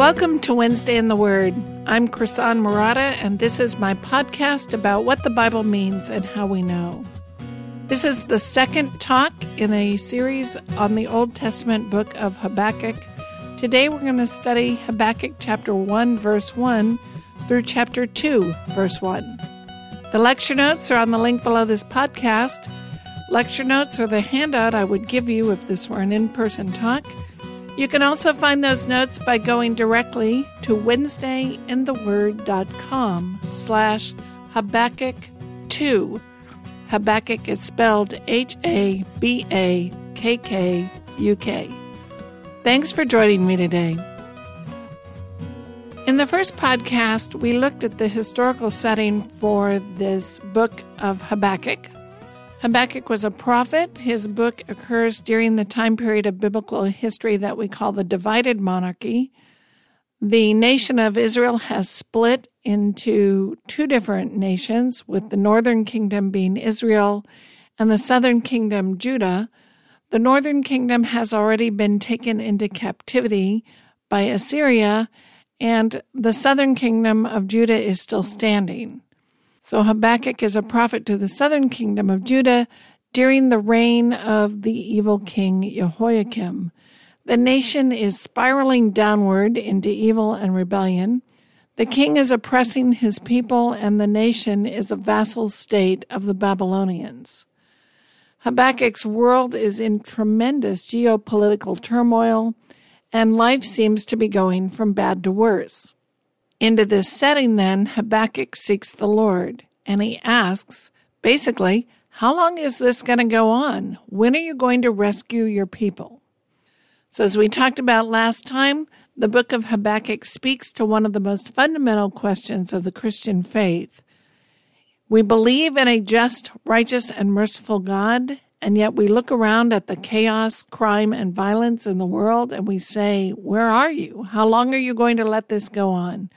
Welcome to Wednesday in the Word. I'm Krisan Marotta, and this is my podcast about what the Bible means and how we know. This is the second talk in a series on the Old Testament book of Habakkuk. Today we're going to study Habakkuk chapter 1, verse 1 through chapter 2, verse 1. The lecture notes are on the link below this podcast. Lecture notes are the handout I would give you if this were an in person talk. You can also find those notes by going directly to wednesdayintheword.com slash Habakkuk 2. Habakkuk is spelled H A B A K K U K. Thanks for joining me today. In the first podcast, we looked at the historical setting for this book of Habakkuk. Habakkuk was a prophet. His book occurs during the time period of biblical history that we call the divided monarchy. The nation of Israel has split into two different nations, with the northern kingdom being Israel and the southern kingdom Judah. The northern kingdom has already been taken into captivity by Assyria, and the southern kingdom of Judah is still standing. So Habakkuk is a prophet to the southern kingdom of Judah during the reign of the evil king Jehoiakim. The nation is spiraling downward into evil and rebellion. The king is oppressing his people, and the nation is a vassal state of the Babylonians. Habakkuk's world is in tremendous geopolitical turmoil, and life seems to be going from bad to worse. Into this setting, then, Habakkuk seeks the Lord and he asks, basically, how long is this going to go on? When are you going to rescue your people? So, as we talked about last time, the book of Habakkuk speaks to one of the most fundamental questions of the Christian faith. We believe in a just, righteous, and merciful God, and yet we look around at the chaos, crime, and violence in the world and we say, Where are you? How long are you going to let this go on?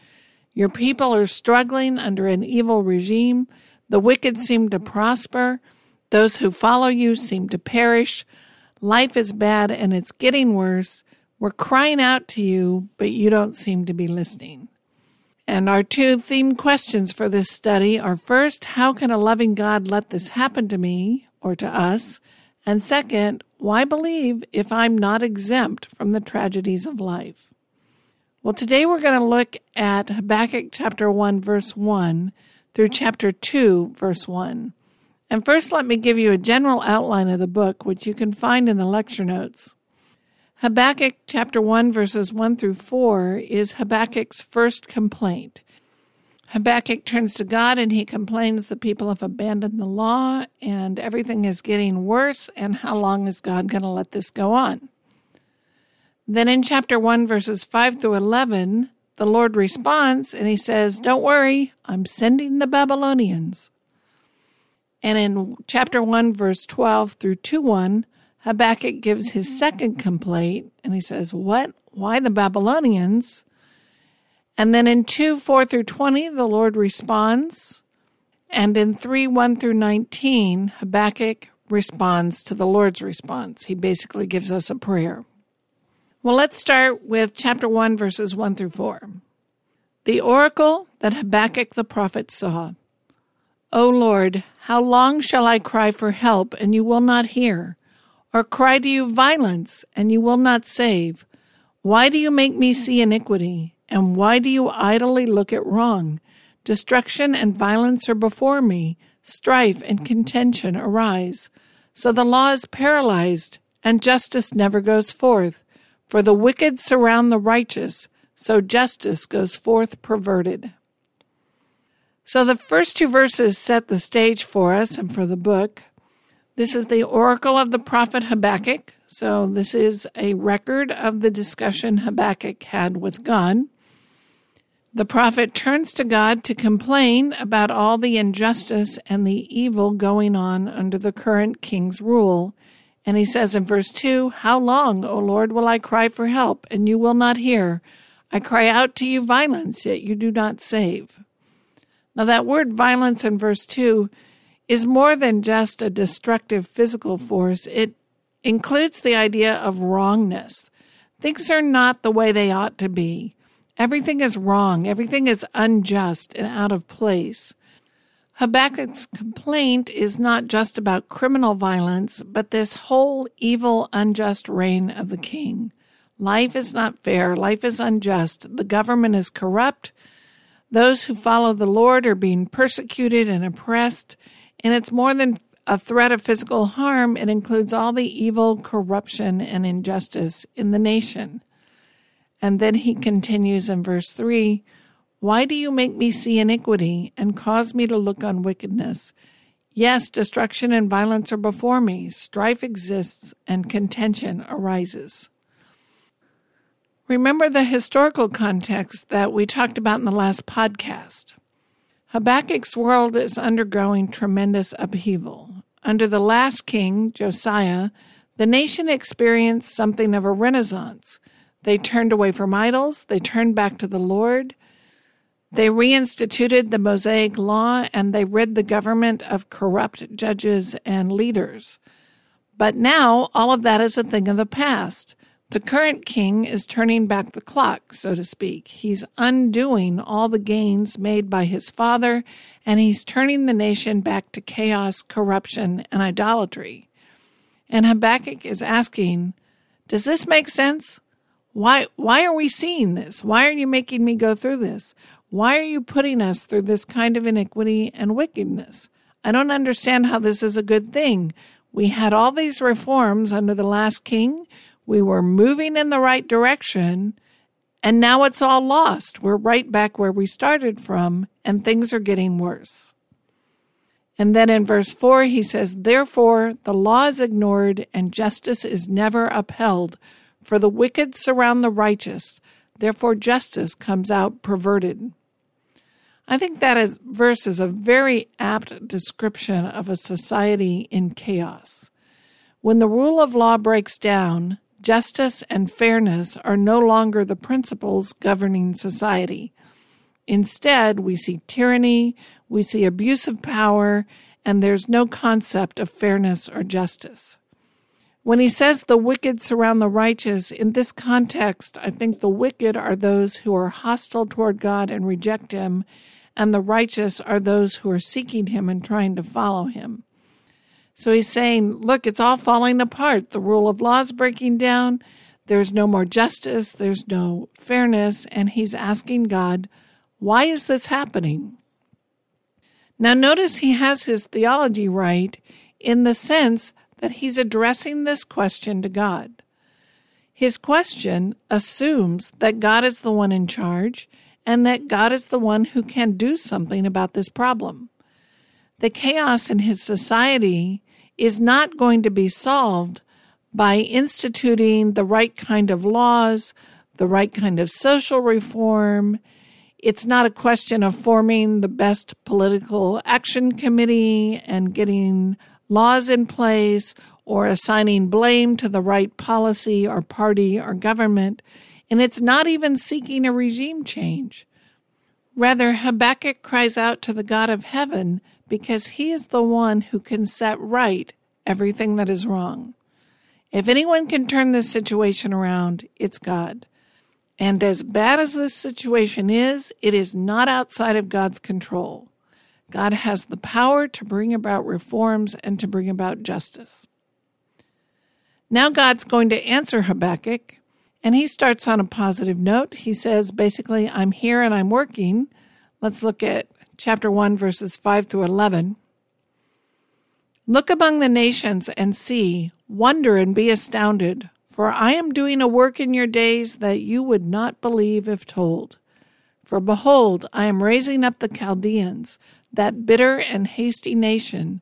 Your people are struggling under an evil regime. The wicked seem to prosper. Those who follow you seem to perish. Life is bad and it's getting worse. We're crying out to you, but you don't seem to be listening. And our two theme questions for this study are first, how can a loving God let this happen to me or to us? And second, why believe if I'm not exempt from the tragedies of life? Well, today we're going to look at Habakkuk chapter 1, verse 1 through chapter 2, verse 1. And first, let me give you a general outline of the book, which you can find in the lecture notes. Habakkuk chapter 1, verses 1 through 4 is Habakkuk's first complaint. Habakkuk turns to God and he complains the people have abandoned the law and everything is getting worse, and how long is God going to let this go on? Then in chapter 1, verses 5 through 11, the Lord responds and he says, Don't worry, I'm sending the Babylonians. And in chapter 1, verse 12 through 2 1, Habakkuk gives his second complaint and he says, What? Why the Babylonians? And then in 2 4 through 20, the Lord responds. And in 3 1 through 19, Habakkuk responds to the Lord's response. He basically gives us a prayer. Well, let's start with chapter 1, verses 1 through 4. The oracle that Habakkuk the prophet saw. O Lord, how long shall I cry for help, and you will not hear? Or cry to you violence, and you will not save? Why do you make me see iniquity? And why do you idly look at wrong? Destruction and violence are before me, strife and contention arise. So the law is paralyzed, and justice never goes forth. For the wicked surround the righteous, so justice goes forth perverted. So the first two verses set the stage for us and for the book. This is the oracle of the prophet Habakkuk. So this is a record of the discussion Habakkuk had with God. The prophet turns to God to complain about all the injustice and the evil going on under the current king's rule and he says in verse 2 How long, O Lord, will I cry for help, and you will not hear? I cry out to you violence, yet you do not save. Now, that word violence in verse 2 is more than just a destructive physical force, it includes the idea of wrongness. Things are not the way they ought to be. Everything is wrong, everything is unjust and out of place. Habakkuk's complaint is not just about criminal violence, but this whole evil, unjust reign of the king. Life is not fair. Life is unjust. The government is corrupt. Those who follow the Lord are being persecuted and oppressed. And it's more than a threat of physical harm, it includes all the evil, corruption, and injustice in the nation. And then he continues in verse 3 Why do you make me see iniquity and cause me to look on wickedness? Yes, destruction and violence are before me. Strife exists and contention arises. Remember the historical context that we talked about in the last podcast. Habakkuk's world is undergoing tremendous upheaval. Under the last king, Josiah, the nation experienced something of a renaissance. They turned away from idols, they turned back to the Lord. They reinstituted the Mosaic law and they rid the government of corrupt judges and leaders. But now all of that is a thing of the past. The current king is turning back the clock, so to speak. He's undoing all the gains made by his father, and he's turning the nation back to chaos, corruption, and idolatry. And Habakkuk is asking, Does this make sense? Why, why are we seeing this? Why are you making me go through this? Why are you putting us through this kind of iniquity and wickedness? I don't understand how this is a good thing. We had all these reforms under the last king. We were moving in the right direction, and now it's all lost. We're right back where we started from, and things are getting worse. And then in verse 4, he says, Therefore, the law is ignored and justice is never upheld, for the wicked surround the righteous. Therefore, justice comes out perverted. I think that is, verse is a very apt description of a society in chaos. When the rule of law breaks down, justice and fairness are no longer the principles governing society. Instead, we see tyranny, we see abuse of power, and there's no concept of fairness or justice. When he says the wicked surround the righteous, in this context, I think the wicked are those who are hostile toward God and reject him, and the righteous are those who are seeking him and trying to follow him. So he's saying, look, it's all falling apart. The rule of law is breaking down. There's no more justice. There's no fairness. And he's asking God, why is this happening? Now, notice he has his theology right in the sense that he's addressing this question to God. His question assumes that God is the one in charge and that God is the one who can do something about this problem. The chaos in his society is not going to be solved by instituting the right kind of laws, the right kind of social reform. It's not a question of forming the best political action committee and getting laws in place or assigning blame to the right policy or party or government. And it's not even seeking a regime change. Rather, Habakkuk cries out to the God of heaven because he is the one who can set right everything that is wrong. If anyone can turn this situation around, it's God. And as bad as this situation is, it is not outside of God's control. God has the power to bring about reforms and to bring about justice. Now God's going to answer Habakkuk, and he starts on a positive note. He says, basically, I'm here and I'm working. Let's look at chapter 1, verses 5 through 11. Look among the nations and see, wonder and be astounded, for I am doing a work in your days that you would not believe if told. For behold, I am raising up the Chaldeans, that bitter and hasty nation,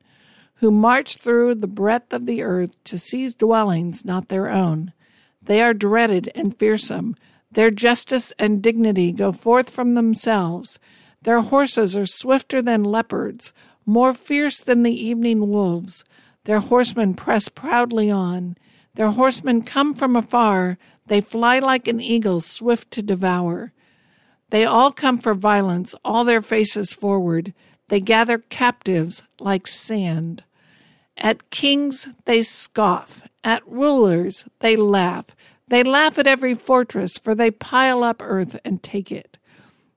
who march through the breadth of the earth to seize dwellings not their own. They are dreaded and fearsome. Their justice and dignity go forth from themselves. Their horses are swifter than leopards, more fierce than the evening wolves. Their horsemen press proudly on. Their horsemen come from afar. They fly like an eagle, swift to devour. They all come for violence, all their faces forward. They gather captives like sand. At kings they scoff, at rulers they laugh. They laugh at every fortress, for they pile up earth and take it.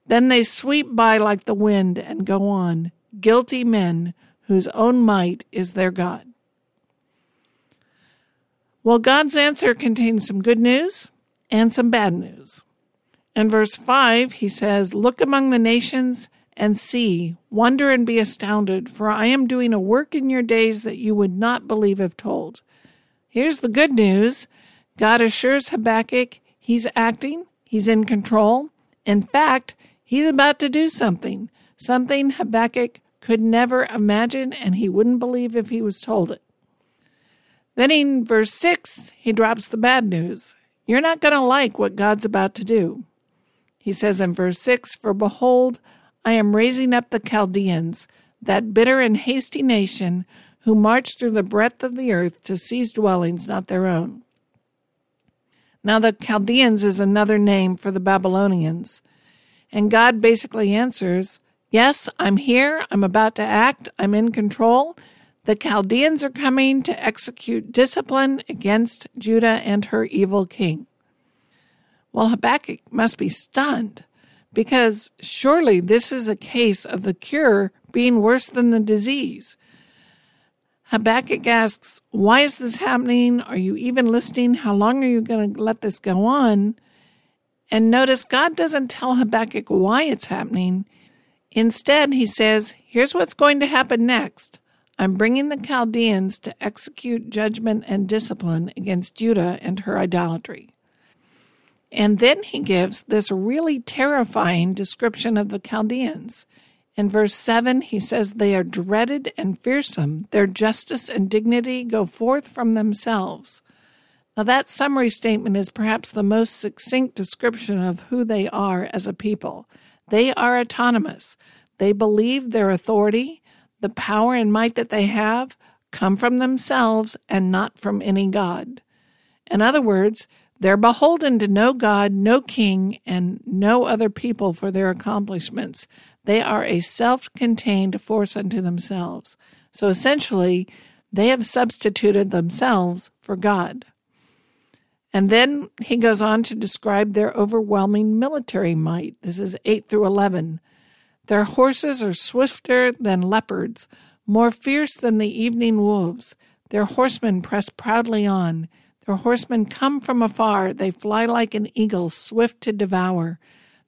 Then they sweep by like the wind and go on, guilty men whose own might is their God. Well, God's answer contains some good news and some bad news. In verse 5, he says, Look among the nations and see, wonder and be astounded, for I am doing a work in your days that you would not believe if told. Here's the good news God assures Habakkuk he's acting, he's in control. In fact, he's about to do something, something Habakkuk could never imagine and he wouldn't believe if he was told it. Then in verse 6, he drops the bad news. You're not going to like what God's about to do. He says in verse 6 For behold, I am raising up the Chaldeans, that bitter and hasty nation who march through the breadth of the earth to seize dwellings not their own. Now, the Chaldeans is another name for the Babylonians. And God basically answers, Yes, I'm here. I'm about to act. I'm in control. The Chaldeans are coming to execute discipline against Judah and her evil king. Well, Habakkuk must be stunned because surely this is a case of the cure being worse than the disease. Habakkuk asks, Why is this happening? Are you even listening? How long are you going to let this go on? And notice God doesn't tell Habakkuk why it's happening. Instead, he says, Here's what's going to happen next. I'm bringing the Chaldeans to execute judgment and discipline against Judah and her idolatry. And then he gives this really terrifying description of the Chaldeans. In verse 7, he says, They are dreaded and fearsome. Their justice and dignity go forth from themselves. Now, that summary statement is perhaps the most succinct description of who they are as a people. They are autonomous. They believe their authority, the power and might that they have, come from themselves and not from any God. In other words, they're beholden to no God, no king, and no other people for their accomplishments. They are a self contained force unto themselves. So essentially, they have substituted themselves for God. And then he goes on to describe their overwhelming military might. This is 8 through 11. Their horses are swifter than leopards, more fierce than the evening wolves. Their horsemen press proudly on. Their horsemen come from afar. They fly like an eagle, swift to devour.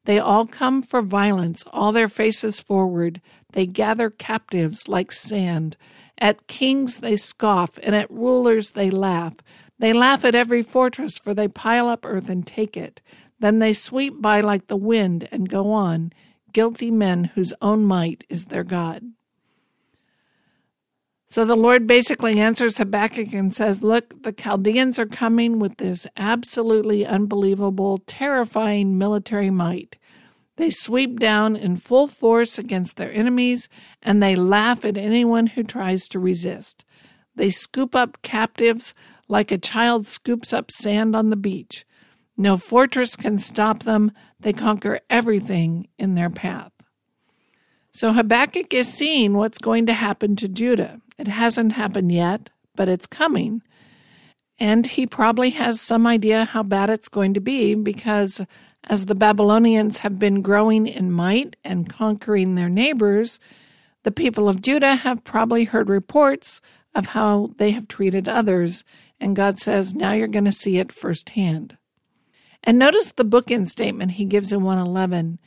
They all come for violence, all their faces forward. They gather captives like sand. At kings they scoff, and at rulers they laugh. They laugh at every fortress, for they pile up earth and take it. Then they sweep by like the wind and go on, guilty men whose own might is their God. So the Lord basically answers Habakkuk and says, Look, the Chaldeans are coming with this absolutely unbelievable, terrifying military might. They sweep down in full force against their enemies and they laugh at anyone who tries to resist. They scoop up captives like a child scoops up sand on the beach. No fortress can stop them. They conquer everything in their path. So Habakkuk is seeing what's going to happen to Judah. It hasn't happened yet, but it's coming. And he probably has some idea how bad it's going to be because as the Babylonians have been growing in might and conquering their neighbors, the people of Judah have probably heard reports of how they have treated others. And God says, now you're going to see it firsthand. And notice the bookend statement he gives in 111.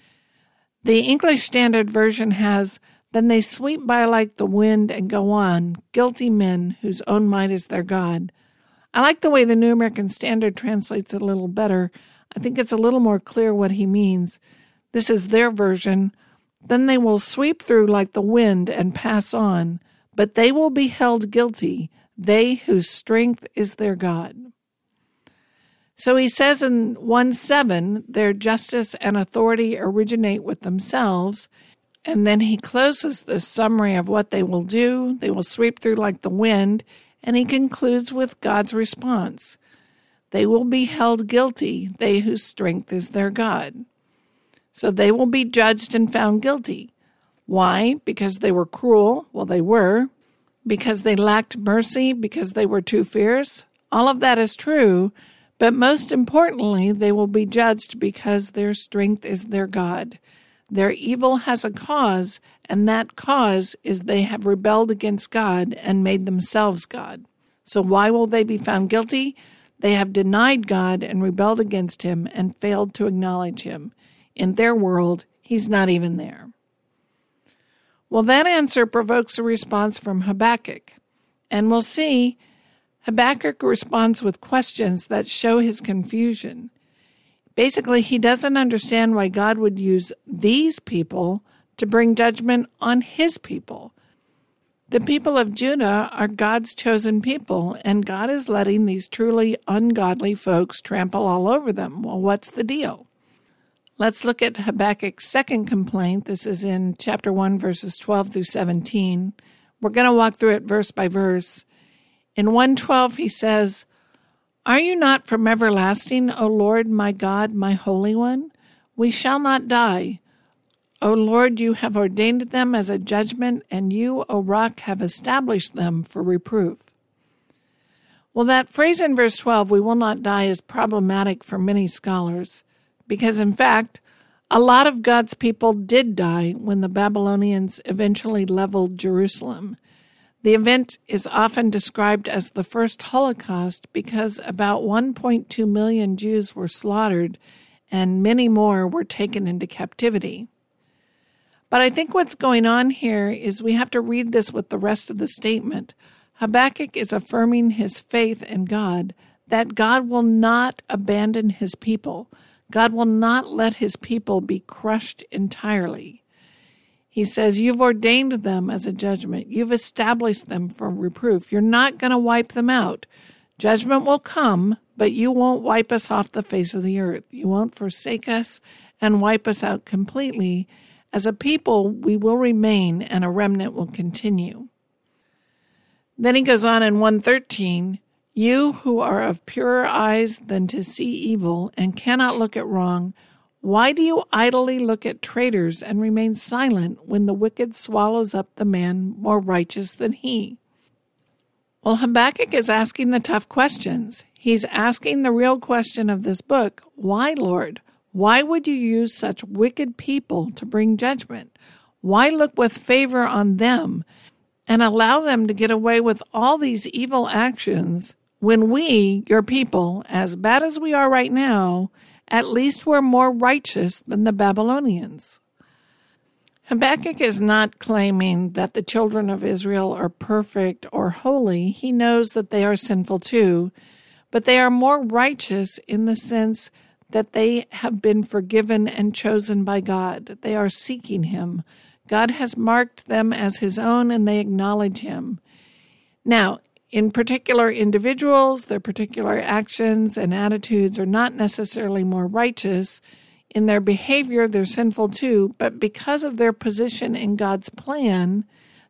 The English Standard Version has, Then they sweep by like the wind and go on, guilty men whose own might is their God. I like the way the New American Standard translates it a little better. I think it's a little more clear what he means. This is their version. Then they will sweep through like the wind and pass on, but they will be held guilty, they whose strength is their God. So he says in 1 7, their justice and authority originate with themselves. And then he closes this summary of what they will do. They will sweep through like the wind. And he concludes with God's response They will be held guilty, they whose strength is their God. So they will be judged and found guilty. Why? Because they were cruel? Well, they were. Because they lacked mercy? Because they were too fierce? All of that is true But most importantly, they will be judged because their strength is their God. Their evil has a cause, and that cause is they have rebelled against God and made themselves God. So why will they be found guilty? They have denied God and rebelled against Him and failed to acknowledge Him. In their world, He's not even there. Well, that answer provokes a response from Habakkuk. And we'll see Habakkuk responds with questions that show his confusion. Basically, he doesn't understand why God would use these people to bring judgment on his people. The people of Judah are God's chosen people, and God is letting these truly ungodly folks trample all over them. Well, what's the deal? Let's look at Habakkuk's second complaint. This is in chapter 1, verses 12 through 17. We're going to walk through it verse by verse. In 112, he says, Are you not from everlasting, O Lord, my God, my Holy One? We shall not die. O Lord, you have ordained them as a judgment, and you, O rock, have established them for reproof. Well, that phrase in verse 12, we will not die, is problematic for many scholars, because in fact, a lot of God's people did die when the Babylonians eventually leveled Jerusalem. The event is often described as the first Holocaust because about 1.2 million Jews were slaughtered and many more were taken into captivity. But I think what's going on here is we have to read this with the rest of the statement. Habakkuk is affirming his faith in God that God will not abandon his people. God will not let his people be crushed entirely. He says, You've ordained them as a judgment. You've established them for reproof. You're not going to wipe them out. Judgment will come, but you won't wipe us off the face of the earth. You won't forsake us and wipe us out completely. As a people, we will remain and a remnant will continue. Then he goes on in 113 You who are of purer eyes than to see evil and cannot look at wrong, why do you idly look at traitors and remain silent when the wicked swallows up the man more righteous than he? Well, Habakkuk is asking the tough questions. He's asking the real question of this book Why, Lord? Why would you use such wicked people to bring judgment? Why look with favor on them and allow them to get away with all these evil actions when we, your people, as bad as we are right now, at least we're more righteous than the Babylonians. Habakkuk is not claiming that the children of Israel are perfect or holy. He knows that they are sinful too, but they are more righteous in the sense that they have been forgiven and chosen by God. They are seeking Him. God has marked them as His own and they acknowledge Him. Now, in particular individuals, their particular actions and attitudes are not necessarily more righteous. In their behavior, they're sinful too, but because of their position in God's plan,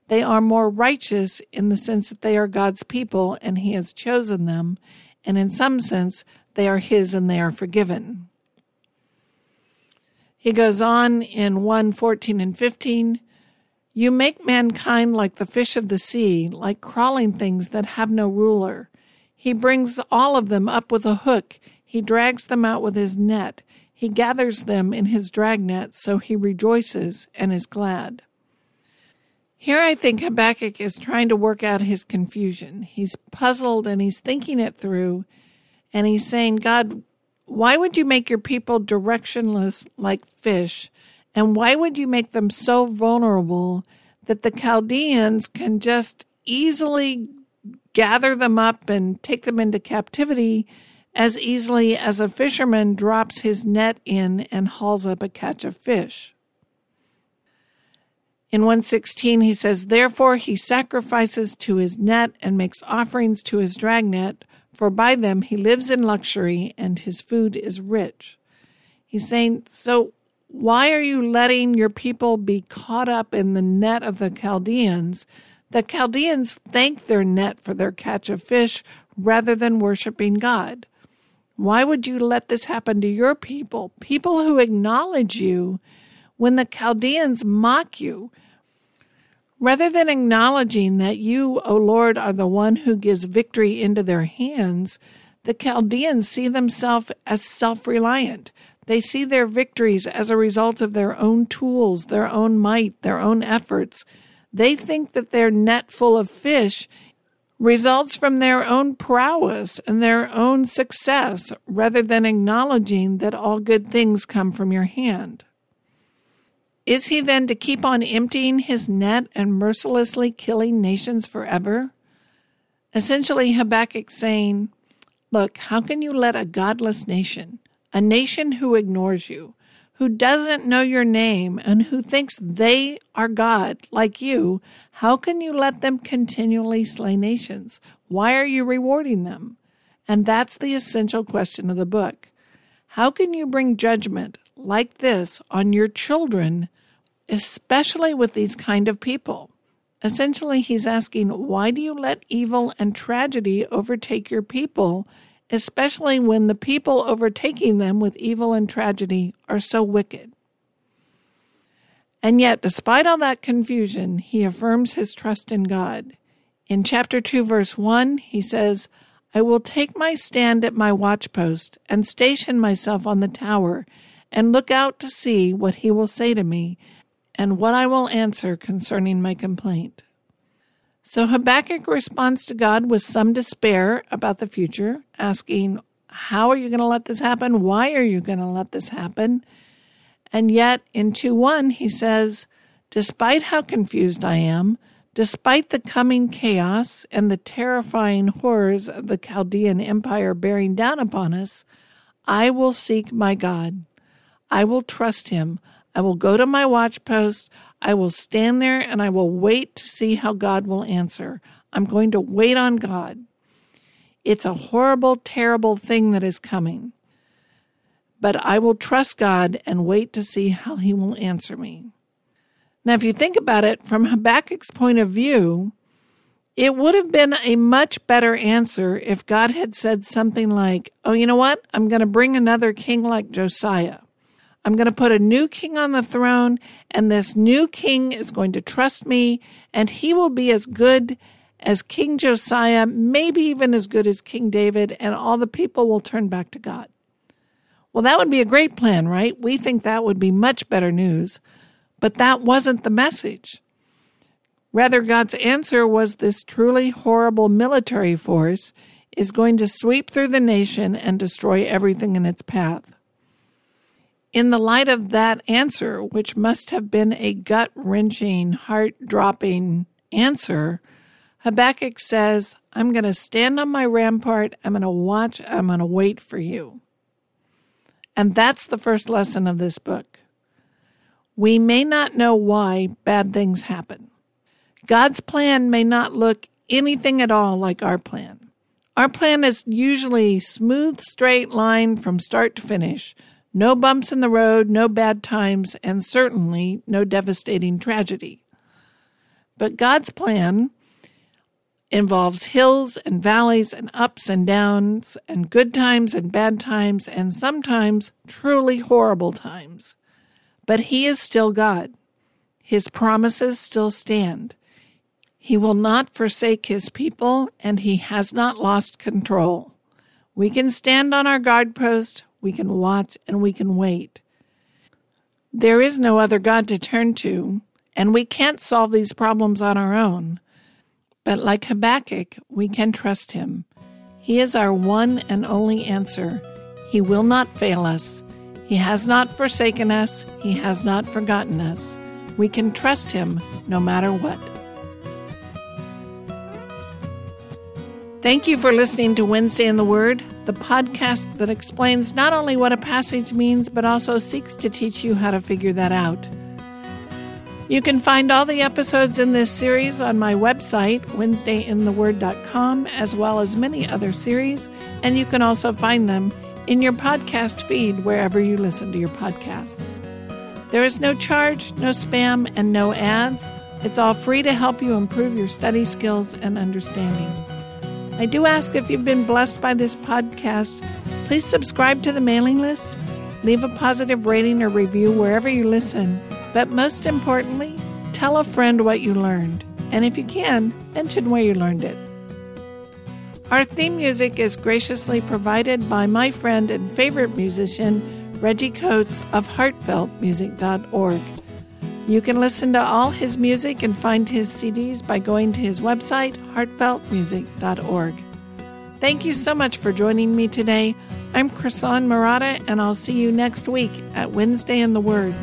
they are more righteous in the sense that they are God's people and He has chosen them, and in some sense, they are His and they are forgiven. He goes on in 1 14 and 15. You make mankind like the fish of the sea, like crawling things that have no ruler. He brings all of them up with a hook. He drags them out with his net. He gathers them in his dragnet, so he rejoices and is glad. Here I think Habakkuk is trying to work out his confusion. He's puzzled and he's thinking it through, and he's saying, God, why would you make your people directionless like fish? And why would you make them so vulnerable that the Chaldeans can just easily gather them up and take them into captivity as easily as a fisherman drops his net in and hauls up a catch of fish? In 116, he says, Therefore he sacrifices to his net and makes offerings to his dragnet, for by them he lives in luxury and his food is rich. He's saying, So why are you letting your people be caught up in the net of the Chaldeans? The Chaldeans thank their net for their catch of fish rather than worshiping God. Why would you let this happen to your people, people who acknowledge you, when the Chaldeans mock you? Rather than acknowledging that you, O Lord, are the one who gives victory into their hands, The Chaldeans see themselves as self reliant. They see their victories as a result of their own tools, their own might, their own efforts. They think that their net full of fish results from their own prowess and their own success rather than acknowledging that all good things come from your hand. Is he then to keep on emptying his net and mercilessly killing nations forever? Essentially, Habakkuk saying, Look, how can you let a godless nation, a nation who ignores you, who doesn't know your name, and who thinks they are God like you, how can you let them continually slay nations? Why are you rewarding them? And that's the essential question of the book. How can you bring judgment like this on your children, especially with these kind of people? Essentially, he's asking, why do you let evil and tragedy overtake your people especially when the people overtaking them with evil and tragedy are so wicked. And yet, despite all that confusion, he affirms his trust in God. In chapter 2, verse 1, he says, I will take my stand at my watchpost and station myself on the tower and look out to see what he will say to me and what I will answer concerning my complaint. So Habakkuk responds to God with some despair about the future, asking, How are you going to let this happen? Why are you going to let this happen? And yet in 2 1, he says, Despite how confused I am, despite the coming chaos and the terrifying horrors of the Chaldean Empire bearing down upon us, I will seek my God. I will trust him. I will go to my watchpost. I will stand there and I will wait to see how God will answer. I'm going to wait on God. It's a horrible, terrible thing that is coming. But I will trust God and wait to see how He will answer me. Now, if you think about it from Habakkuk's point of view, it would have been a much better answer if God had said something like, Oh, you know what? I'm going to bring another king like Josiah. I'm going to put a new king on the throne, and this new king is going to trust me, and he will be as good as King Josiah, maybe even as good as King David, and all the people will turn back to God. Well, that would be a great plan, right? We think that would be much better news, but that wasn't the message. Rather, God's answer was this truly horrible military force is going to sweep through the nation and destroy everything in its path. In the light of that answer, which must have been a gut wrenching, heart dropping answer, Habakkuk says, I'm going to stand on my rampart, I'm going to watch, I'm going to wait for you. And that's the first lesson of this book. We may not know why bad things happen. God's plan may not look anything at all like our plan. Our plan is usually smooth, straight line from start to finish no bumps in the road, no bad times, and certainly no devastating tragedy. But God's plan involves hills and valleys and ups and downs and good times and bad times and sometimes truly horrible times. But He is still God. His promises still stand. He will not forsake His people and He has not lost control. We can stand on our guard post we can watch, and we can wait. There is no other God to turn to, and we can't solve these problems on our own. But like Habakkuk, we can trust him. He is our one and only answer. He will not fail us. He has not forsaken us. He has not forgotten us. We can trust him no matter what. Thank you for listening to Wednesday in the Word, the podcast that explains not only what a passage means, but also seeks to teach you how to figure that out. You can find all the episodes in this series on my website, WednesdayInTheWord.com, as well as many other series, and you can also find them in your podcast feed wherever you listen to your podcasts. There is no charge, no spam, and no ads. It's all free to help you improve your study skills and understanding. I do ask if you've been blessed by this podcast, please subscribe to the mailing list, leave a positive rating or review wherever you listen, but most importantly, tell a friend what you learned. And if you can, mention where you learned it. Our theme music is graciously provided by my friend and favorite musician, Reggie Coates of heartfeltmusic.org. You can listen to all his music and find his CDs by going to his website, heartfeltmusic.org. Thank you so much for joining me today. I'm Krisan Marotta, and I'll see you next week at Wednesday in the Word.